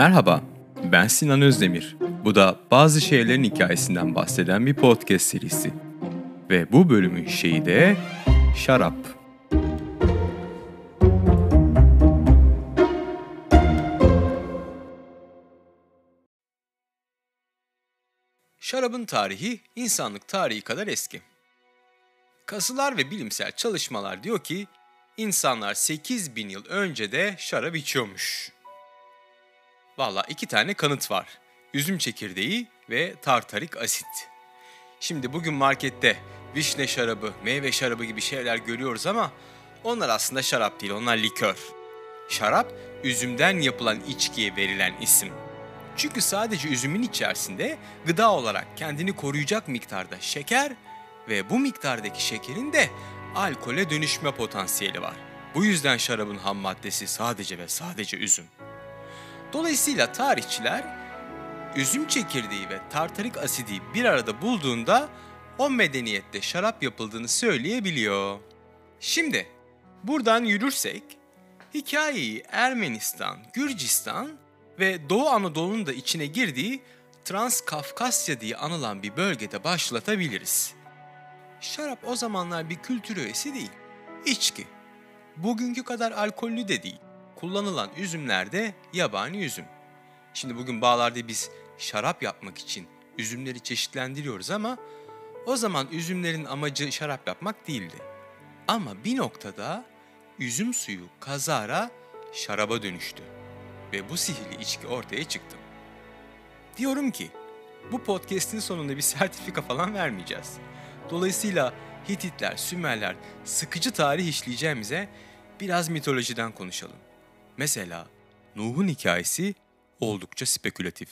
Merhaba, ben Sinan Özdemir. Bu da bazı şeylerin hikayesinden bahseden bir podcast serisi. Ve bu bölümün şeyi de şarap. Şarabın tarihi insanlık tarihi kadar eski. Kasılar ve bilimsel çalışmalar diyor ki insanlar 8 bin yıl önce de şarap içiyormuş. Valla iki tane kanıt var. Üzüm çekirdeği ve tartarik asit. Şimdi bugün markette vişne şarabı, meyve şarabı gibi şeyler görüyoruz ama onlar aslında şarap değil, onlar likör. Şarap, üzümden yapılan içkiye verilen isim. Çünkü sadece üzümün içerisinde gıda olarak kendini koruyacak miktarda şeker ve bu miktardaki şekerin de alkole dönüşme potansiyeli var. Bu yüzden şarabın ham maddesi sadece ve sadece üzüm. Dolayısıyla tarihçiler üzüm çekirdeği ve tartarik asidi bir arada bulduğunda o medeniyette şarap yapıldığını söyleyebiliyor. Şimdi buradan yürürsek hikayeyi Ermenistan, Gürcistan ve Doğu Anadolu'nun da içine girdiği Transkafkasya diye anılan bir bölgede başlatabiliriz. Şarap o zamanlar bir kültür öğesi değil, içki. Bugünkü kadar alkollü de değil. Kullanılan üzümler de yabani üzüm. Şimdi bugün bağlarda biz şarap yapmak için üzümleri çeşitlendiriyoruz ama o zaman üzümlerin amacı şarap yapmak değildi. Ama bir noktada üzüm suyu kazara şaraba dönüştü ve bu sihirli içki ortaya çıktı. Diyorum ki bu podcast'in sonunda bir sertifika falan vermeyeceğiz. Dolayısıyla Hititler, Sümerler sıkıcı tarih işleyeceğimize biraz mitolojiden konuşalım. Mesela Nuh'un hikayesi oldukça spekülatif.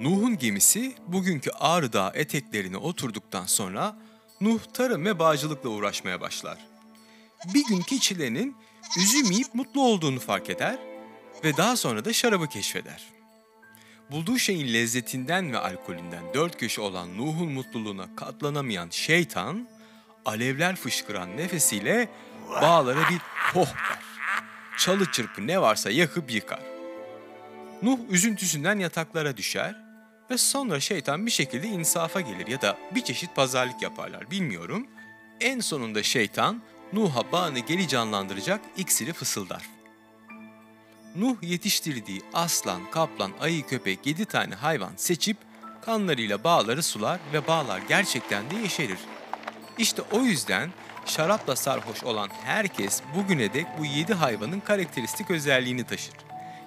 Nuh'un gemisi bugünkü Ağrı Dağı eteklerine oturduktan sonra Nuh tarım ve bağcılıkla uğraşmaya başlar. Bir gün keçilerinin üzüm yiyip mutlu olduğunu fark eder ve daha sonra da şarabı keşfeder. Bulduğu şeyin lezzetinden ve alkolünden dört köşe olan Nuh'un mutluluğuna katlanamayan şeytan, alevler fışkıran nefesiyle bağlara bir poh der. Çalı çırpı ne varsa yakıp yıkar. Nuh üzüntüsünden yataklara düşer ve sonra şeytan bir şekilde insafa gelir ya da bir çeşit pazarlık yaparlar bilmiyorum. En sonunda şeytan Nuh'a bağını geri canlandıracak iksiri fısıldar. Nuh yetiştirdiği aslan, kaplan, ayı, köpek yedi tane hayvan seçip kanlarıyla bağları sular ve bağlar gerçekten de yeşerir. İşte o yüzden şarapla sarhoş olan herkes bugüne dek bu yedi hayvanın karakteristik özelliğini taşır.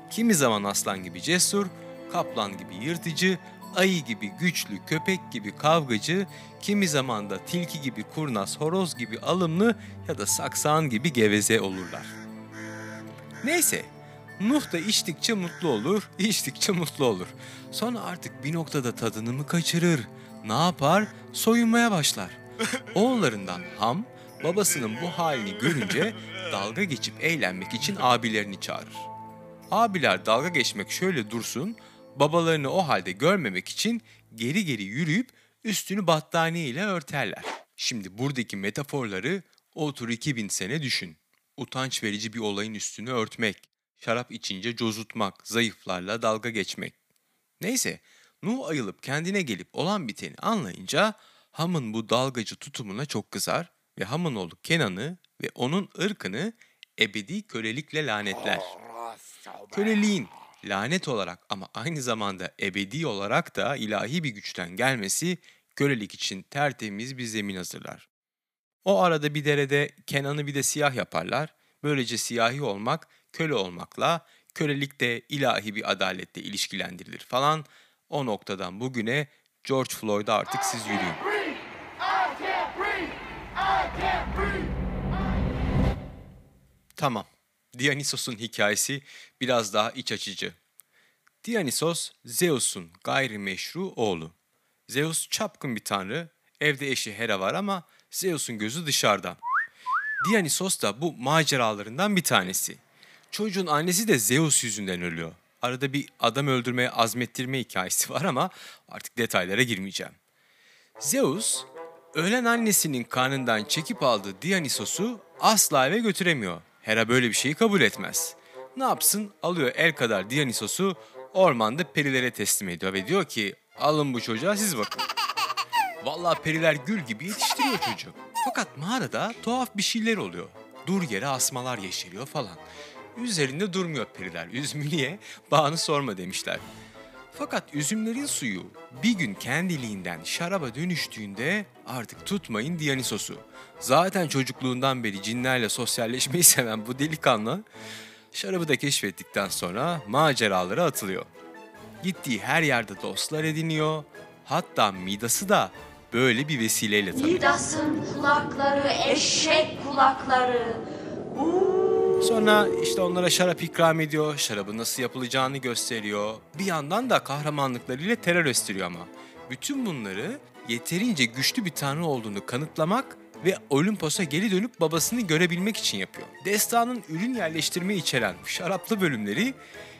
Kimi zaman aslan gibi cesur, kaplan gibi yırtıcı, ayı gibi güçlü, köpek gibi kavgacı, kimi zaman da tilki gibi kurnaz, horoz gibi alımlı ya da saksağın gibi geveze olurlar. Neyse, Nuh da içtikçe mutlu olur, içtikçe mutlu olur. Sonra artık bir noktada tadını mı kaçırır? Ne yapar? Soyunmaya başlar. Oğullarından Ham, babasının bu halini görünce dalga geçip eğlenmek için abilerini çağırır. Abiler dalga geçmek şöyle dursun, babalarını o halde görmemek için geri geri yürüyüp üstünü battaniye ile örterler. Şimdi buradaki metaforları otur 2000 sene düşün. Utanç verici bir olayın üstünü örtmek, şarap içince cozutmak, zayıflarla dalga geçmek. Neyse, Nuh ayılıp kendine gelip olan biteni anlayınca Ham'ın bu dalgacı tutumuna çok kızar ve Ham'ın oğlu Kenan'ı ve onun ırkını ebedi kölelikle lanetler. Köleliğin lanet olarak ama aynı zamanda ebedi olarak da ilahi bir güçten gelmesi kölelik için tertemiz bir zemin hazırlar. O arada bir derede Kenan'ı bir de siyah yaparlar. Böylece siyahi olmak köle olmakla, kölelik de ilahi bir adaletle ilişkilendirilir falan. O noktadan bugüne George Floyd'a artık siz yürüyün. Tamam. Dionysos'un hikayesi biraz daha iç açıcı. Dionysos, Zeus'un gayrimeşru oğlu. Zeus çapkın bir tanrı, evde eşi Hera var ama Zeus'un gözü dışarıda. Dionysos da bu maceralarından bir tanesi. Çocuğun annesi de Zeus yüzünden ölüyor. Arada bir adam öldürmeye azmettirme hikayesi var ama artık detaylara girmeyeceğim. Zeus, ölen annesinin karnından çekip aldığı Dionysos'u asla eve götüremiyor. Hera böyle bir şeyi kabul etmez. Ne yapsın? Alıyor el kadar Dionysos'u ormanda perilere teslim ediyor ve diyor ki alın bu çocuğa siz bakın. Vallahi periler gül gibi yetiştiriyor çocuğu. Fakat mağarada tuhaf bir şeyler oluyor. Dur yere asmalar yeşeriyor falan. Üzerinde durmuyor periler. Üzümü niye? Bağını sorma demişler. Fakat üzümlerin suyu bir gün kendiliğinden şaraba dönüştüğünde artık tutmayın Dionysos'u. Zaten çocukluğundan beri cinlerle sosyalleşmeyi seven bu delikanlı şarabı da keşfettikten sonra maceralara atılıyor. Gittiği her yerde dostlar ediniyor. Hatta Midas'ı da böyle bir vesileyle tanıyor. Midas'ın kulakları eşek kulakları. Sonra işte onlara şarap ikram ediyor, şarabın nasıl yapılacağını gösteriyor. Bir yandan da kahramanlıklarıyla terör estiriyor ama. Bütün bunları yeterince güçlü bir tanrı olduğunu kanıtlamak ve Olimpos'a geri dönüp babasını görebilmek için yapıyor. Destanın ürün yerleştirme içeren şaraplı bölümleri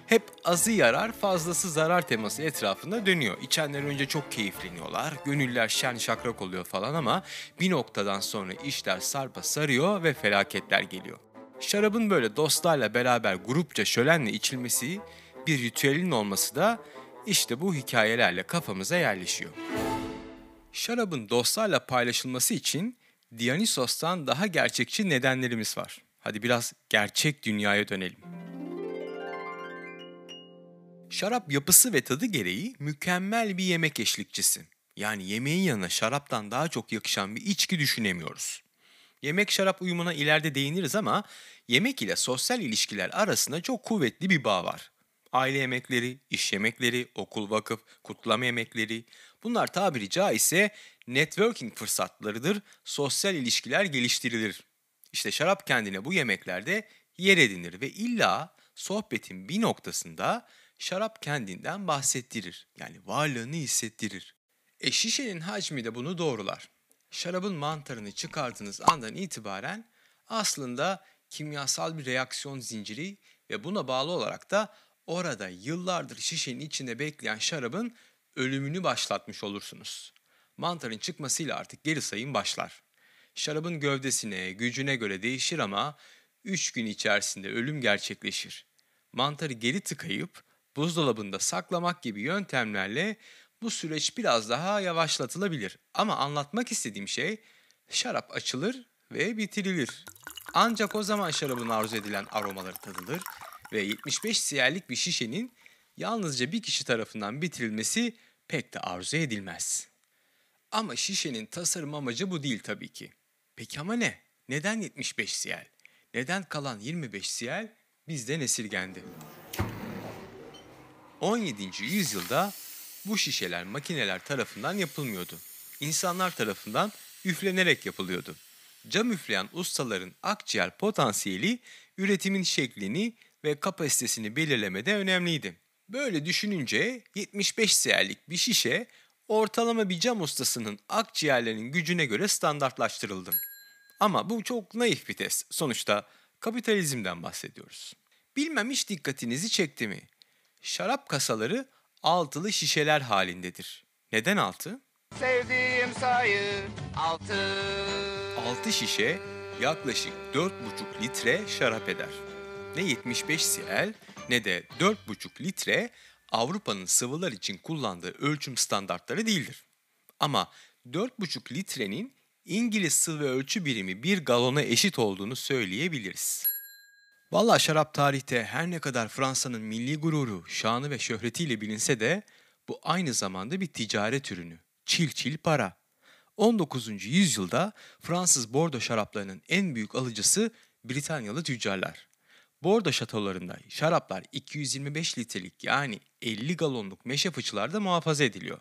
hep azı yarar fazlası zarar teması etrafında dönüyor. İçenler önce çok keyifleniyorlar, gönüller şen şakrak oluyor falan ama bir noktadan sonra işler sarpa sarıyor ve felaketler geliyor. Şarabın böyle dostlarla beraber grupça şölenle içilmesi, bir ritüelin olması da işte bu hikayelerle kafamıza yerleşiyor. Şarabın dostlarla paylaşılması için Dionysos'tan daha gerçekçi nedenlerimiz var. Hadi biraz gerçek dünyaya dönelim. Şarap yapısı ve tadı gereği mükemmel bir yemek eşlikçisi. Yani yemeğin yanına şaraptan daha çok yakışan bir içki düşünemiyoruz. Yemek şarap uyumuna ileride değiniriz ama yemek ile sosyal ilişkiler arasında çok kuvvetli bir bağ var. Aile yemekleri, iş yemekleri, okul vakıf, kutlama yemekleri bunlar tabiri caizse networking fırsatlarıdır, sosyal ilişkiler geliştirilir. İşte şarap kendine bu yemeklerde yer edinir ve illa sohbetin bir noktasında şarap kendinden bahsettirir. Yani varlığını hissettirir. E şişenin hacmi de bunu doğrular. Şarabın mantarını çıkardığınız andan itibaren aslında kimyasal bir reaksiyon zinciri ve buna bağlı olarak da orada yıllardır şişenin içinde bekleyen şarabın ölümünü başlatmış olursunuz. Mantarın çıkmasıyla artık geri sayım başlar. Şarabın gövdesine, gücüne göre değişir ama 3 gün içerisinde ölüm gerçekleşir. Mantarı geri tıkayıp buzdolabında saklamak gibi yöntemlerle bu süreç biraz daha yavaşlatılabilir. Ama anlatmak istediğim şey şarap açılır ve bitirilir. Ancak o zaman şarabın arzu edilen aromaları tadılır ve 75 siyerlik bir şişenin yalnızca bir kişi tarafından bitirilmesi pek de arzu edilmez. Ama şişenin tasarım amacı bu değil tabii ki. Peki ama ne? Neden 75 siyel? Neden kalan 25 siyel bizden esirgendi? 17. yüzyılda bu şişeler makineler tarafından yapılmıyordu. İnsanlar tarafından üflenerek yapılıyordu. Cam üfleyen ustaların akciğer potansiyeli üretimin şeklini ve kapasitesini belirlemede önemliydi. Böyle düşününce 75 siyerlik bir şişe ortalama bir cam ustasının akciğerlerinin gücüne göre standartlaştırıldı. Ama bu çok naif bir test. Sonuçta kapitalizmden bahsediyoruz. Bilmem hiç dikkatinizi çekti mi? Şarap kasaları altılı şişeler halindedir. Neden altı? Sevdiğim sayı altı. Altı şişe yaklaşık 4,5 litre şarap eder. Ne 75 cl ne de 4,5 litre Avrupa'nın sıvılar için kullandığı ölçüm standartları değildir. Ama 4,5 litrenin İngiliz sıvı ölçü birimi bir galona eşit olduğunu söyleyebiliriz. Valla şarap tarihte her ne kadar Fransa'nın milli gururu, şanı ve şöhretiyle bilinse de bu aynı zamanda bir ticaret ürünü. Çil çil para. 19. yüzyılda Fransız bordo şaraplarının en büyük alıcısı Britanyalı tüccarlar. Bordo şatolarında şaraplar 225 litrelik yani 50 galonluk meşe fıçılarda muhafaza ediliyor.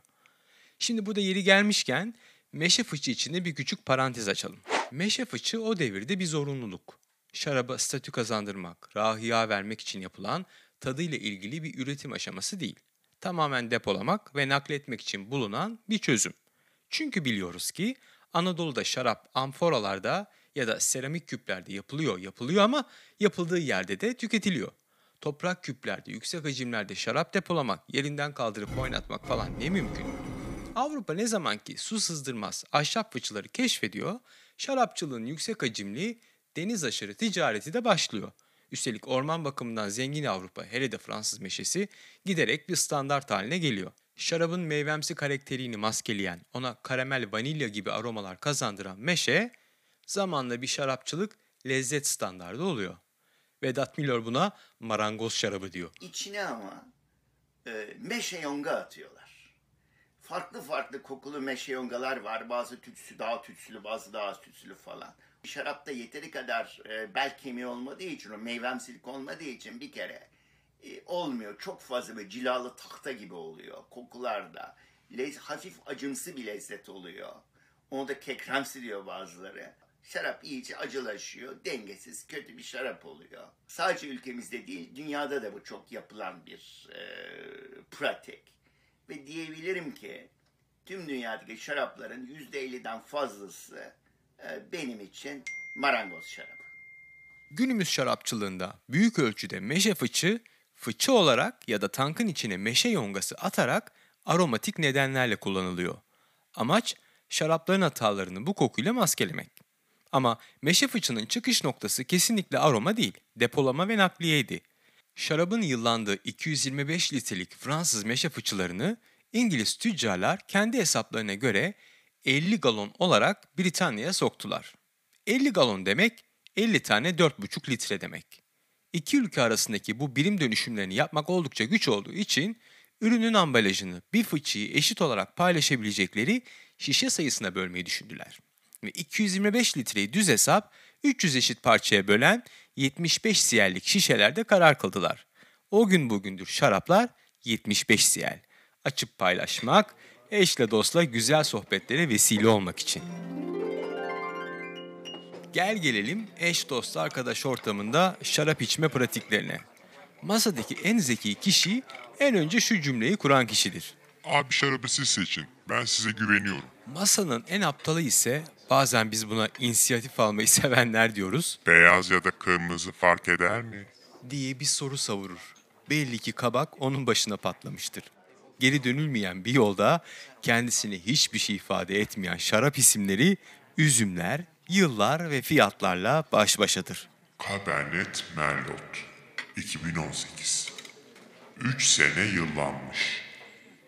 Şimdi burada yeri gelmişken meşe fıçı içinde bir küçük parantez açalım. Meşe fıçı o devirde bir zorunluluk. Şaraba statü kazandırmak, rahiya vermek için yapılan tadıyla ilgili bir üretim aşaması değil. Tamamen depolamak ve nakletmek için bulunan bir çözüm. Çünkü biliyoruz ki Anadolu'da şarap amforalarda ya da seramik küplerde yapılıyor, yapılıyor ama yapıldığı yerde de tüketiliyor. Toprak küplerde, yüksek hacimlerde şarap depolamak, yerinden kaldırıp oynatmak falan ne mümkün? Avrupa ne zaman ki su sızdırmaz ahşap fıçıları keşfediyor, şarapçılığın yüksek hacimli deniz aşırı ticareti de başlıyor. Üstelik orman bakımından zengin Avrupa, hele de Fransız meşesi giderek bir standart haline geliyor. Şarabın meyvemsi karakterini maskeleyen, ona karamel, vanilya gibi aromalar kazandıran meşe, zamanla bir şarapçılık lezzet standardı oluyor. Vedat Milor buna marangoz şarabı diyor. İçine ama e, meşe yonga atıyorlar. Farklı farklı kokulu meşe yongalar var. Bazı tütsü daha tütsülü, bazı daha az tütsülü falan. Şarapta yeteri kadar e, bel kemiği olmadığı için, o meyvemsilik olmadığı için bir kere e, olmuyor. Çok fazla böyle cilalı tahta gibi oluyor kokularda. Lez, hafif acımsı bir lezzet oluyor. Onu da kekremsi diyor bazıları. Şarap iyice acılaşıyor, dengesiz, kötü bir şarap oluyor. Sadece ülkemizde değil, dünyada da bu çok yapılan bir e, pratik. Ve diyebilirim ki tüm dünyadaki şarapların %50'den fazlası e, benim için marangoz şarabı. Günümüz şarapçılığında büyük ölçüde meşe fıçı, fıçı olarak ya da tankın içine meşe yongası atarak aromatik nedenlerle kullanılıyor. Amaç şarapların hatalarını bu kokuyla maskelemek. Ama meşe fıçının çıkış noktası kesinlikle aroma değil, depolama ve nakliyeydi. Şarabın yıllandığı 225 litrelik Fransız meşe fıçılarını İngiliz tüccarlar kendi hesaplarına göre 50 galon olarak Britanya'ya soktular. 50 galon demek 50 tane 4,5 litre demek. İki ülke arasındaki bu birim dönüşümlerini yapmak oldukça güç olduğu için ürünün ambalajını bir fıçıyı eşit olarak paylaşabilecekleri şişe sayısına bölmeyi düşündüler. Ve 225 litreyi düz hesap 300 eşit parçaya bölen 75 siyerlik şişelerde karar kıldılar. O gün bugündür şaraplar 75 siyer. Açıp paylaşmak, eşle dostla güzel sohbetlere vesile olmak için. Gel gelelim eş dost arkadaş ortamında şarap içme pratiklerine. Masadaki en zeki kişi en önce şu cümleyi kuran kişidir. Abi şarabı siz seçin. Ben size güveniyorum. Masanın en aptalı ise bazen biz buna inisiyatif almayı sevenler diyoruz Beyaz ya da kırmızı fark eder mi? diye bir soru savurur. Belli ki kabak onun başına patlamıştır. Geri dönülmeyen bir yolda kendisine hiçbir şey ifade etmeyen şarap isimleri üzümler, yıllar ve fiyatlarla baş başadır. Cabernet Merlot 2018 3 sene yıllanmış.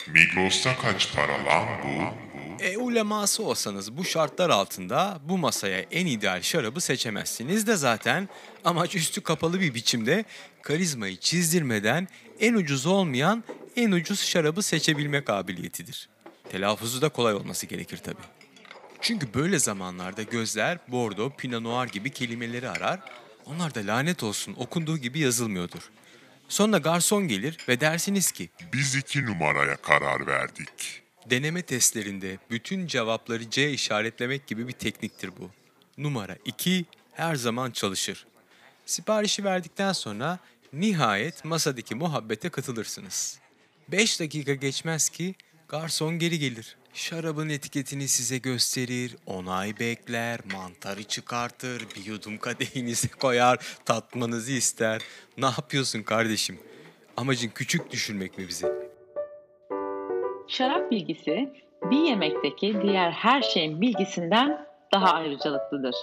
Migros'ta kaç para lan bu? E uleması olsanız bu şartlar altında bu masaya en ideal şarabı seçemezsiniz de zaten amaç üstü kapalı bir biçimde karizmayı çizdirmeden en ucuz olmayan en ucuz şarabı seçebilme kabiliyetidir. Telaffuzu da kolay olması gerekir tabi. Çünkü böyle zamanlarda gözler Bordeaux, Pinot Noir gibi kelimeleri arar. Onlar da lanet olsun okunduğu gibi yazılmıyordur. Sonra garson gelir ve dersiniz ki Biz iki numaraya karar verdik. Deneme testlerinde bütün cevapları C işaretlemek gibi bir tekniktir bu. Numara 2 her zaman çalışır. Siparişi verdikten sonra nihayet masadaki muhabbete katılırsınız. 5 dakika geçmez ki garson geri gelir. Şarabın etiketini size gösterir, onay bekler, mantarı çıkartır, bir yudum kadehinize koyar, tatmanızı ister. Ne yapıyorsun kardeşim? Amacın küçük düşürmek mi bizi? Şarap bilgisi bir yemekteki diğer her şeyin bilgisinden daha ayrıcalıklıdır.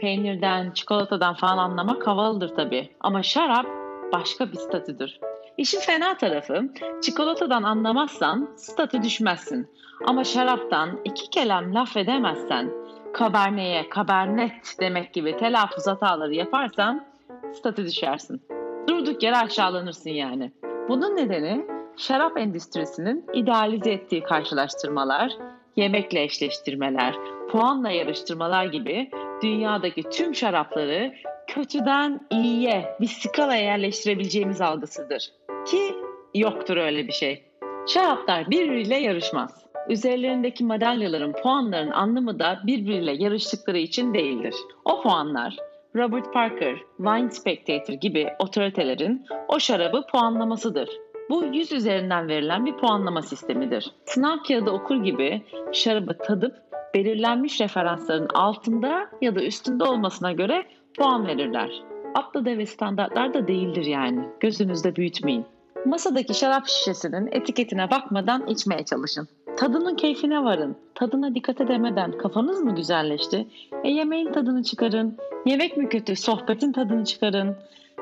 Peynirden, çikolatadan falan anlamak havalıdır tabii. Ama şarap başka bir statüdür. İşin fena tarafı çikolatadan anlamazsan statü düşmezsin. Ama şaraptan iki kelam laf edemezsen, kaberneye kabernet demek gibi telaffuz hataları yaparsan statü düşersin. Durduk yere aşağılanırsın yani. Bunun nedeni şarap endüstrisinin idealize ettiği karşılaştırmalar, yemekle eşleştirmeler, puanla yarıştırmalar gibi dünyadaki tüm şarapları kötüden iyiye bir skalaya yerleştirebileceğimiz algısıdır. Ki yoktur öyle bir şey. Şaraplar birbiriyle yarışmaz. Üzerlerindeki madalyaların puanların anlamı da birbiriyle yarıştıkları için değildir. O puanlar Robert Parker, Wine Spectator gibi otoritelerin o şarabı puanlamasıdır. Bu 100 üzerinden verilen bir puanlama sistemidir. Sınav kağıdı okur gibi şarabı tadıp belirlenmiş referansların altında ya da üstünde olmasına göre puan verirler. Atlı deve standartlar da değildir yani. Gözünüzde büyütmeyin. Masadaki şarap şişesinin etiketine bakmadan içmeye çalışın. Tadının keyfine varın. Tadına dikkat edemeden kafanız mı güzelleşti? E yemeğin tadını çıkarın. Yemek mi kötü? Sohbetin tadını çıkarın.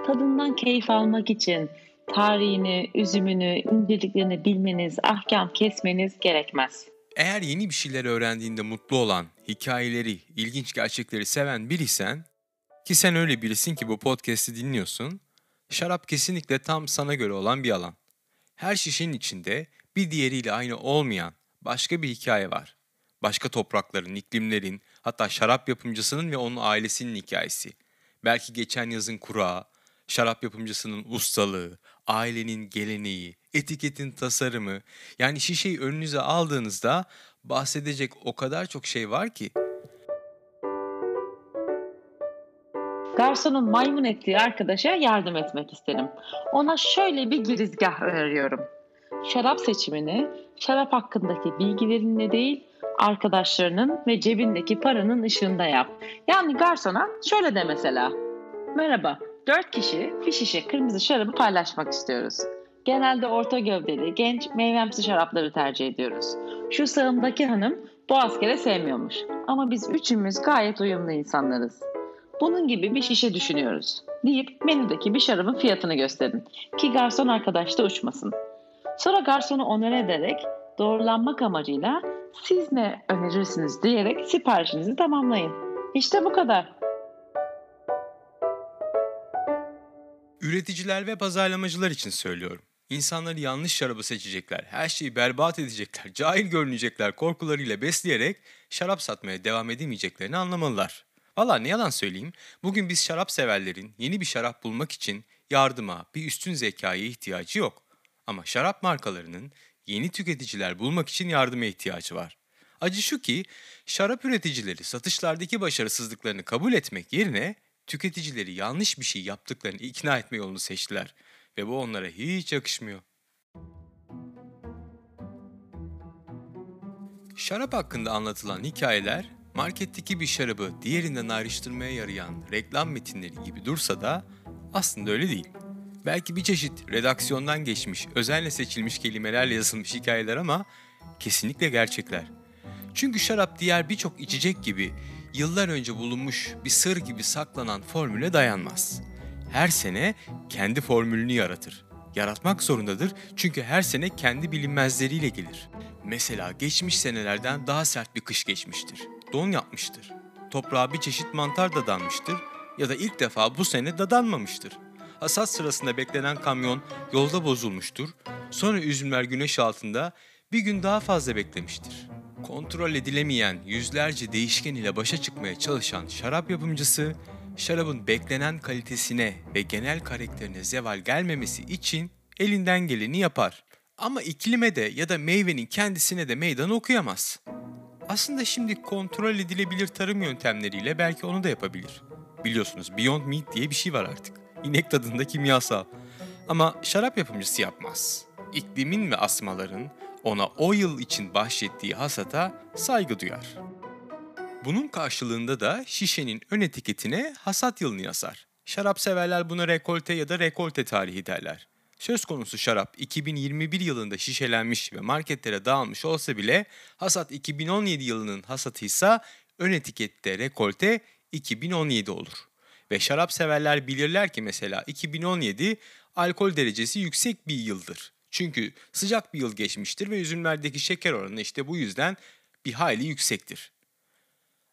Tadından keyif almak için tarihini, üzümünü, inceliklerini bilmeniz, ahkam kesmeniz gerekmez. Eğer yeni bir şeyler öğrendiğinde mutlu olan, hikayeleri, ilginç gerçekleri seven biriysen, ki sen öyle birisin ki bu podcast'i dinliyorsun, şarap kesinlikle tam sana göre olan bir alan. Her şişenin içinde bir diğeriyle aynı olmayan başka bir hikaye var. Başka toprakların, iklimlerin, hatta şarap yapımcısının ve onun ailesinin hikayesi. Belki geçen yazın kurağı, şarap yapımcısının ustalığı, ailenin geleneği, etiketin tasarımı. Yani şişeyi önünüze aldığınızda bahsedecek o kadar çok şey var ki. Garsonun maymun ettiği arkadaşa yardım etmek isterim. Ona şöyle bir girizgah öneriyorum. Şarap seçimini şarap hakkındaki bilgilerinle değil, arkadaşlarının ve cebindeki paranın ışığında yap. Yani garsona şöyle de mesela. Merhaba, dört kişi bir şişe kırmızı şarabı paylaşmak istiyoruz. Genelde orta gövdeli, genç, meyvemsi şarapları tercih ediyoruz. Şu sağımdaki hanım bu askere sevmiyormuş. Ama biz üçümüz gayet uyumlu insanlarız. Bunun gibi bir şişe düşünüyoruz. Deyip menüdeki bir şarabın fiyatını gösterin. Ki garson arkadaş da uçmasın. Sonra garsonu onore ederek doğrulanmak amacıyla siz ne önerirsiniz diyerek siparişinizi tamamlayın. İşte bu kadar. Üreticiler ve pazarlamacılar için söylüyorum. İnsanları yanlış şarabı seçecekler, her şeyi berbat edecekler, cahil görünecekler korkularıyla besleyerek şarap satmaya devam edemeyeceklerini anlamalılar. Valla ne yalan söyleyeyim, bugün biz şarap severlerin yeni bir şarap bulmak için yardıma, bir üstün zekaya ihtiyacı yok. Ama şarap markalarının yeni tüketiciler bulmak için yardıma ihtiyacı var. Acı şu ki şarap üreticileri satışlardaki başarısızlıklarını kabul etmek yerine tüketicileri yanlış bir şey yaptıklarını ikna etme yolunu seçtiler ve bu onlara hiç yakışmıyor. Şarap hakkında anlatılan hikayeler marketteki bir şarabı diğerinden ayrıştırmaya yarayan reklam metinleri gibi dursa da aslında öyle değil. Belki bir çeşit redaksiyondan geçmiş, özenle seçilmiş kelimelerle yazılmış hikayeler ama kesinlikle gerçekler. Çünkü şarap diğer birçok içecek gibi yıllar önce bulunmuş bir sır gibi saklanan formüle dayanmaz. Her sene kendi formülünü yaratır. Yaratmak zorundadır çünkü her sene kendi bilinmezleriyle gelir. Mesela geçmiş senelerden daha sert bir kış geçmiştir. Don yapmıştır. Toprağa bir çeşit mantar dadanmıştır ya da ilk defa bu sene dadanmamıştır. Hasat sırasında beklenen kamyon yolda bozulmuştur. Sonra üzümler güneş altında bir gün daha fazla beklemiştir. Kontrol edilemeyen yüzlerce değişken ile başa çıkmaya çalışan şarap yapımcısı, şarabın beklenen kalitesine ve genel karakterine zeval gelmemesi için elinden geleni yapar. Ama iklime de ya da meyvenin kendisine de meydan okuyamaz. Aslında şimdi kontrol edilebilir tarım yöntemleriyle belki onu da yapabilir. Biliyorsunuz Beyond Meat diye bir şey var artık. İnek tadında kimyasal. Ama şarap yapımcısı yapmaz. İklimin ve asmaların ona o yıl için bahşettiği hasata saygı duyar. Bunun karşılığında da şişenin ön etiketine hasat yılını yazar. Şarap severler buna rekolte ya da rekolte tarihi derler. Söz konusu şarap 2021 yılında şişelenmiş ve marketlere dağılmış olsa bile hasat 2017 yılının hasatıysa ön etikette rekolte 2017 olur. Ve şarap severler bilirler ki mesela 2017 alkol derecesi yüksek bir yıldır. Çünkü sıcak bir yıl geçmiştir ve üzümlerdeki şeker oranı işte bu yüzden bir hayli yüksektir.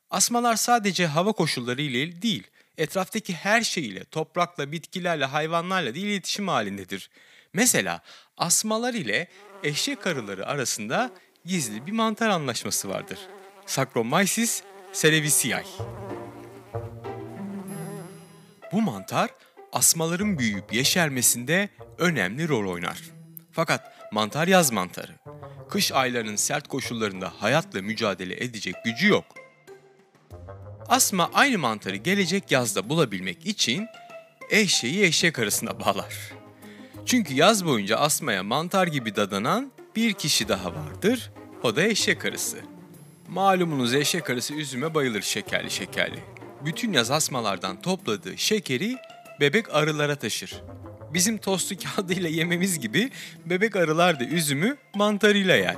Asmalar sadece hava koşulları ile değil, etraftaki her şey ile, toprakla, bitkilerle, hayvanlarla da iletişim halindedir. Mesela asmalar ile eşek arıları arasında gizli bir mantar anlaşması vardır. Saccharomyces cerevisiae. Bu mantar asmaların büyüyüp yeşermesinde önemli rol oynar. Fakat mantar yaz mantarı. Kış aylarının sert koşullarında hayatla mücadele edecek gücü yok. Asma aynı mantarı gelecek yazda bulabilmek için eşeği eşek arasına bağlar. Çünkü yaz boyunca asmaya mantar gibi dadanan bir kişi daha vardır. O da eşek arısı. Malumunuz eşek arısı üzüme bayılır şekerli şekerli. Bütün yaz asmalardan topladığı şekeri bebek arılara taşır. Bizim tostu kağıdıyla yememiz gibi bebek arılar da üzümü mantarıyla yer.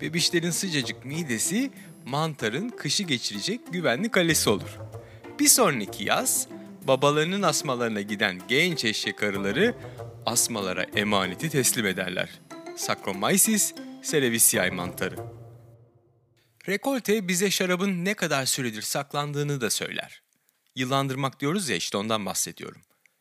Bebişlerin sıcacık midesi mantarın kışı geçirecek güvenli kalesi olur. Bir sonraki yaz babalarının asmalarına giden genç eşek arıları asmalara emaneti teslim ederler. Saccharomyces cerevisiae mantarı. Rekolte bize şarabın ne kadar süredir saklandığını da söyler. Yıllandırmak diyoruz ya işte ondan bahsediyorum.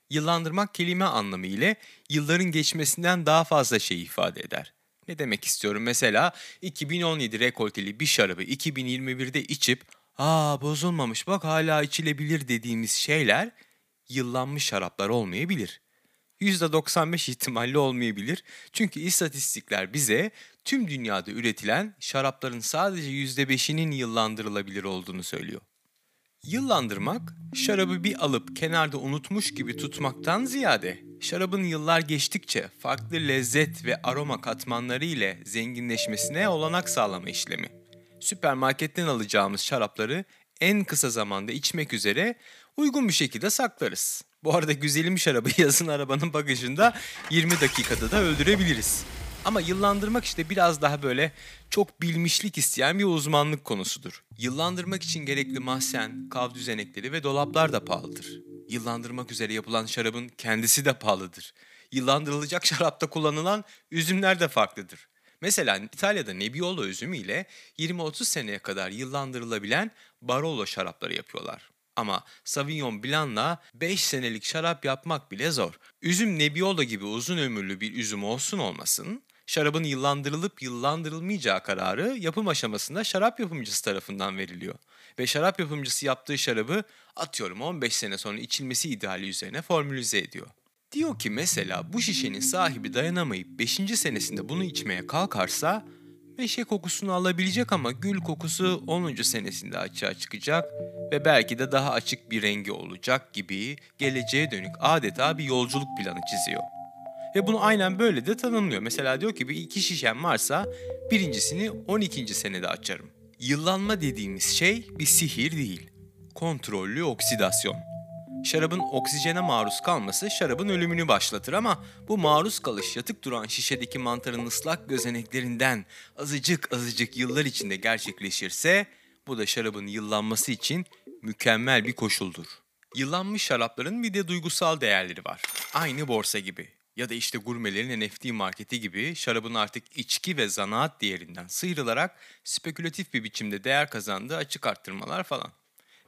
Yıllandırmak kelime anlamı ile yılların geçmesinden daha fazla şey ifade eder. Ne demek istiyorum? Mesela 2017 rekolteli bir şarabı 2021'de içip ''Aa bozulmamış bak hala içilebilir'' dediğimiz şeyler yıllanmış şaraplar olmayabilir. %95 ihtimalle olmayabilir. Çünkü istatistikler bize tüm dünyada üretilen şarapların sadece %5'inin yıllandırılabilir olduğunu söylüyor. Yıllandırmak, şarabı bir alıp kenarda unutmuş gibi tutmaktan ziyade, şarabın yıllar geçtikçe farklı lezzet ve aroma katmanları ile zenginleşmesine olanak sağlama işlemi. Süpermarketten alacağımız şarapları en kısa zamanda içmek üzere uygun bir şekilde saklarız. Bu arada güzelim şarabı yazın arabanın bagajında 20 dakikada da öldürebiliriz. Ama yıllandırmak işte biraz daha böyle çok bilmişlik isteyen bir uzmanlık konusudur. Yıllandırmak için gerekli mahzen, kav düzenekleri ve dolaplar da pahalıdır. Yıllandırmak üzere yapılan şarabın kendisi de pahalıdır. Yıllandırılacak şarapta kullanılan üzümler de farklıdır. Mesela İtalya'da Nebbiolo üzümü ile 20-30 seneye kadar yıllandırılabilen Barolo şarapları yapıyorlar. Ama Sauvignon Blanc'la 5 senelik şarap yapmak bile zor. Üzüm Nebbiolo gibi uzun ömürlü bir üzüm olsun olmasın, şarabın yıllandırılıp yıllandırılmayacağı kararı yapım aşamasında şarap yapımcısı tarafından veriliyor. Ve şarap yapımcısı yaptığı şarabı atıyorum 15 sene sonra içilmesi ideali üzerine formülize ediyor. Diyor ki mesela bu şişenin sahibi dayanamayıp 5. senesinde bunu içmeye kalkarsa meşe kokusunu alabilecek ama gül kokusu 10. senesinde açığa çıkacak ve belki de daha açık bir rengi olacak gibi geleceğe dönük adeta bir yolculuk planı çiziyor. Ve bunu aynen böyle de tanımlıyor. Mesela diyor ki bir iki şişem varsa birincisini 12. senede açarım. Yıllanma dediğimiz şey bir sihir değil. Kontrollü oksidasyon. Şarabın oksijene maruz kalması şarabın ölümünü başlatır ama bu maruz kalış yatık duran şişedeki mantarın ıslak gözeneklerinden azıcık azıcık yıllar içinde gerçekleşirse bu da şarabın yıllanması için mükemmel bir koşuldur. Yıllanmış şarapların bir de duygusal değerleri var. Aynı borsa gibi ya da işte gurmelerin NFT marketi gibi şarabın artık içki ve zanaat değerinden sıyrılarak spekülatif bir biçimde değer kazandığı açık arttırmalar falan.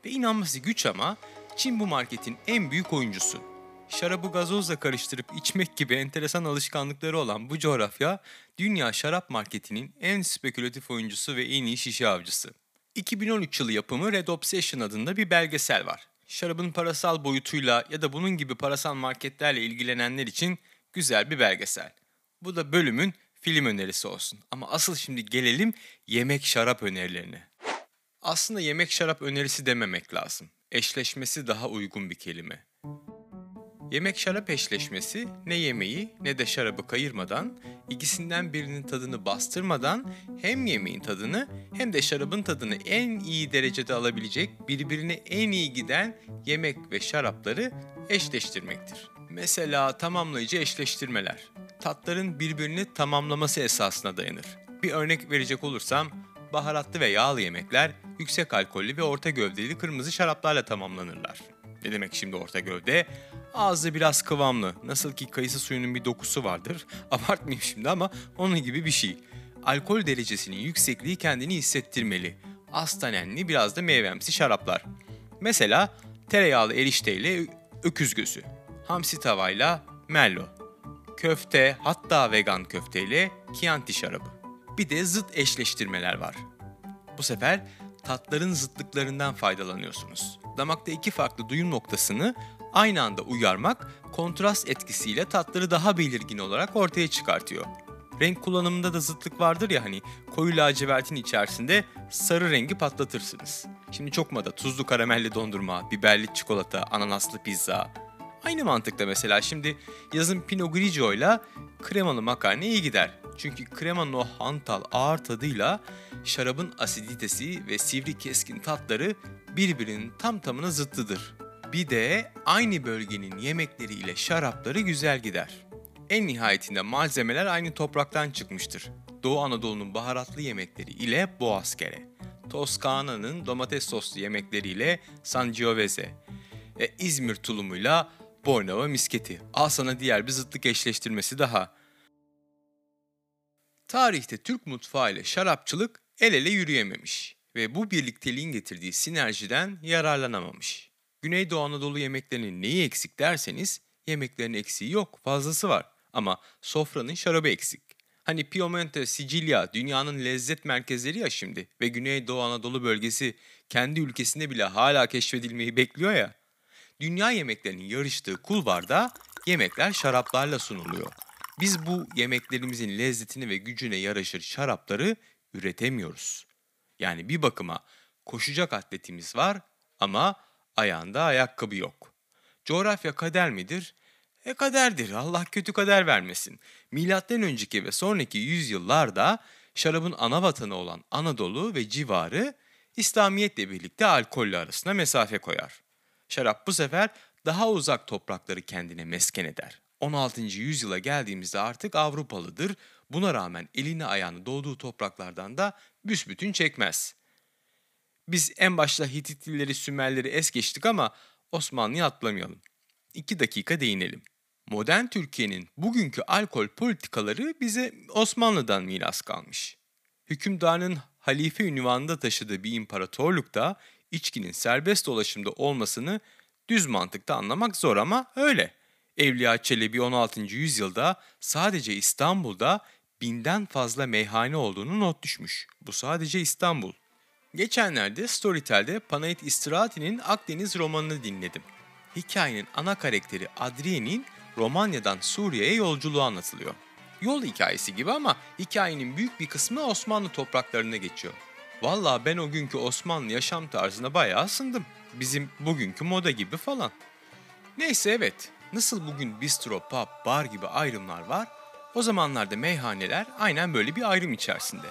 Ve inanması güç ama Çin bu marketin en büyük oyuncusu. Şarabı gazozla karıştırıp içmek gibi enteresan alışkanlıkları olan bu coğrafya, dünya şarap marketinin en spekülatif oyuncusu ve en iyi şişe avcısı. 2013 yılı yapımı Red Obsession adında bir belgesel var. Şarabın parasal boyutuyla ya da bunun gibi parasal marketlerle ilgilenenler için güzel bir belgesel. Bu da bölümün film önerisi olsun. Ama asıl şimdi gelelim yemek şarap önerilerine. Aslında yemek şarap önerisi dememek lazım. Eşleşmesi daha uygun bir kelime. Yemek şarap eşleşmesi ne yemeği ne de şarabı kayırmadan, ikisinden birinin tadını bastırmadan hem yemeğin tadını hem de şarabın tadını en iyi derecede alabilecek birbirine en iyi giden yemek ve şarapları eşleştirmektir. Mesela tamamlayıcı eşleştirmeler. Tatların birbirini tamamlaması esasına dayanır. Bir örnek verecek olursam, baharatlı ve yağlı yemekler yüksek alkollü ve orta gövdeli kırmızı şaraplarla tamamlanırlar. Ne demek şimdi orta gövde? Ağzı biraz kıvamlı. Nasıl ki kayısı suyunun bir dokusu vardır. Abartmayayım şimdi ama onun gibi bir şey. Alkol derecesinin yüksekliği kendini hissettirmeli. Az tanenli biraz da meyvemsi şaraplar. Mesela tereyağlı erişteyle öküz gözü. Hamsi tavayla merlo. Köfte hatta vegan köfteyle Chianti şarabı. Bir de zıt eşleştirmeler var. Bu sefer tatların zıtlıklarından faydalanıyorsunuz. Damakta iki farklı duyum noktasını aynı anda uyarmak kontrast etkisiyle tatları daha belirgin olarak ortaya çıkartıyor. Renk kullanımında da zıtlık vardır ya hani koyu lacivertin içerisinde sarı rengi patlatırsınız. Şimdi çok moda tuzlu karamelli dondurma, biberli çikolata, ananaslı pizza. Aynı mantıkta mesela şimdi yazın Pinot Grigio ile kremalı makarna iyi gider. Çünkü kremanın o hantal ağır tadıyla şarabın asiditesi ve sivri keskin tatları birbirinin tam tamına zıttıdır. Bir de aynı bölgenin yemekleriyle şarapları güzel gider. En nihayetinde malzemeler aynı topraktan çıkmıştır. Doğu Anadolu'nun baharatlı yemekleri ile boğazkere, Toskana'nın domates soslu yemekleriyle Sangiovese, e, İzmir tulumuyla Bornova misketi. Al sana diğer bir zıtlık eşleştirmesi daha. Tarihte Türk mutfağı ile şarapçılık el ele yürüyememiş ve bu birlikteliğin getirdiği sinerjiden yararlanamamış. Güneydoğu Anadolu yemeklerinin neyi eksik derseniz yemeklerin eksiği yok, fazlası var. Ama sofranın şarabı eksik. Hani Piemonte, Sicilya dünyanın lezzet merkezleri ya şimdi ve Güneydoğu Anadolu bölgesi kendi ülkesinde bile hala keşfedilmeyi bekliyor ya. Dünya yemeklerinin yarıştığı kulvarda yemekler şaraplarla sunuluyor. Biz bu yemeklerimizin lezzetini ve gücüne yaraşır şarapları üretemiyoruz. Yani bir bakıma koşacak atletimiz var ama ayağında ayakkabı yok. Coğrafya kader midir? E kaderdir. Allah kötü kader vermesin. Milattan önceki ve sonraki yüzyıllarda şarabın ana vatanı olan Anadolu ve civarı İslamiyetle birlikte alkolle arasına mesafe koyar. Şarap bu sefer daha uzak toprakları kendine mesken eder. 16. yüzyıla geldiğimizde artık Avrupalıdır. Buna rağmen elini ayağını doğduğu topraklardan da büsbütün çekmez. Biz en başta Hititlileri, Sümerleri es geçtik ama Osmanlı'yı atlamayalım. İki dakika değinelim. Modern Türkiye'nin bugünkü alkol politikaları bize Osmanlı'dan miras kalmış. Hükümdarın halife ünvanında taşıdığı bir imparatorlukta içkinin serbest dolaşımda olmasını düz mantıkta anlamak zor ama öyle. Evliya Çelebi 16. yüzyılda sadece İstanbul'da binden fazla meyhane olduğunu not düşmüş. Bu sadece İstanbul. Geçenlerde Storytel'de Panayit İstirahati'nin Akdeniz romanını dinledim. Hikayenin ana karakteri Adrien'in Romanya'dan Suriye'ye yolculuğu anlatılıyor. Yol hikayesi gibi ama hikayenin büyük bir kısmı Osmanlı topraklarına geçiyor. Valla ben o günkü Osmanlı yaşam tarzına bayağı ısındım. Bizim bugünkü moda gibi falan. Neyse evet, nasıl bugün bistro, pub, bar gibi ayrımlar var, o zamanlarda meyhaneler aynen böyle bir ayrım içerisinde.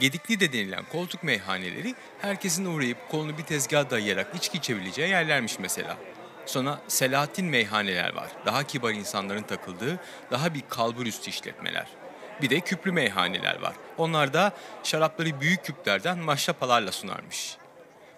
Gedikli de denilen koltuk meyhaneleri herkesin uğrayıp kolunu bir tezgah dayayarak içki içebileceği yerlermiş mesela. Sonra Selahattin meyhaneler var. Daha kibar insanların takıldığı, daha bir kalbur üstü işletmeler. Bir de küplü meyhaneler var. Onlar da şarapları büyük küplerden maşrapalarla sunarmış.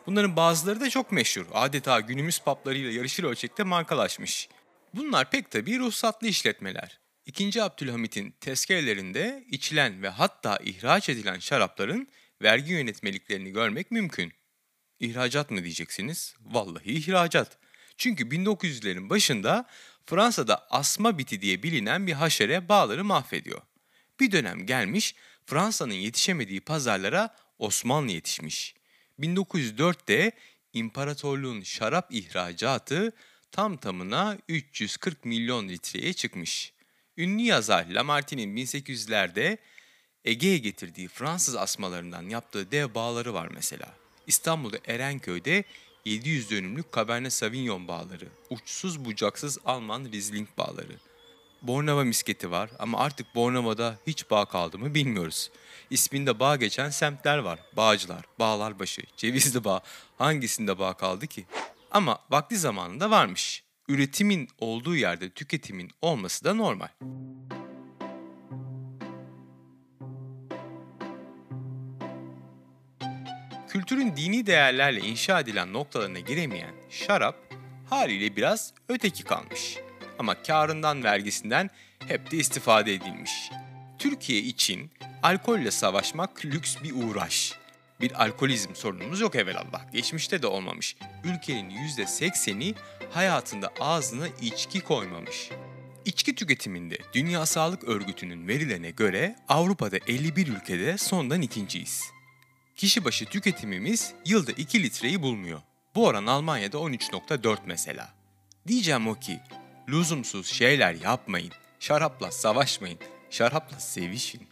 Bunların bazıları da çok meşhur. Adeta günümüz paplarıyla yarışır ölçekte markalaşmış. Bunlar pek tabii ruhsatlı işletmeler. İkinci Abdülhamit'in tezkerelerinde içilen ve hatta ihraç edilen şarapların vergi yönetmeliklerini görmek mümkün. İhracat mı diyeceksiniz? Vallahi ihracat. Çünkü 1900'lerin başında Fransa'da asma biti diye bilinen bir haşere bağları mahvediyor. Bir dönem gelmiş Fransa'nın yetişemediği pazarlara Osmanlı yetişmiş. 1904'te imparatorluğun şarap ihracatı tam tamına 340 milyon litreye çıkmış. Ünlü yazar Lamartine'in 1800'lerde Ege'ye getirdiği Fransız asmalarından yaptığı dev bağları var mesela. İstanbul'da Erenköy'de 700 dönümlük Cabernet Sauvignon bağları, uçsuz bucaksız Alman Riesling bağları. Bornova misketi var ama artık Bornova'da hiç bağ kaldı mı bilmiyoruz. İsminde bağ geçen semtler var. Bağcılar, Bağlarbaşı, Cevizli Bağ. Hangisinde bağ kaldı ki? Ama vakti zamanında varmış. Üretimin olduğu yerde tüketimin olması da normal. Kültürün dini değerlerle inşa edilen noktalarına giremeyen şarap haliyle biraz öteki kalmış. Ama karından vergisinden hep de istifade edilmiş. Türkiye için alkolle savaşmak lüks bir uğraş. Bir alkolizm sorunumuz yok evvelallah. Geçmişte de olmamış. Ülkenin %80'i hayatında ağzına içki koymamış. İçki tüketiminde Dünya Sağlık Örgütü'nün verilerine göre Avrupa'da 51 ülkede sondan ikinciyiz. Kişi başı tüketimimiz yılda 2 litreyi bulmuyor. Bu oran Almanya'da 13.4 mesela. Diyeceğim o ki, lüzumsuz şeyler yapmayın, şarapla savaşmayın, şarapla sevişin.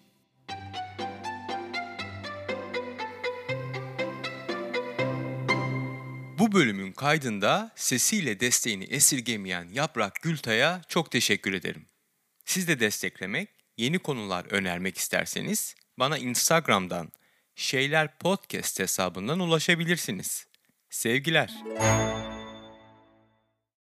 Bu bölümün kaydında sesiyle desteğini esirgemeyen Yaprak Gültay'a çok teşekkür ederim. Siz de desteklemek, yeni konular önermek isterseniz bana Instagram'dan Şeyler Podcast hesabından ulaşabilirsiniz. Sevgiler.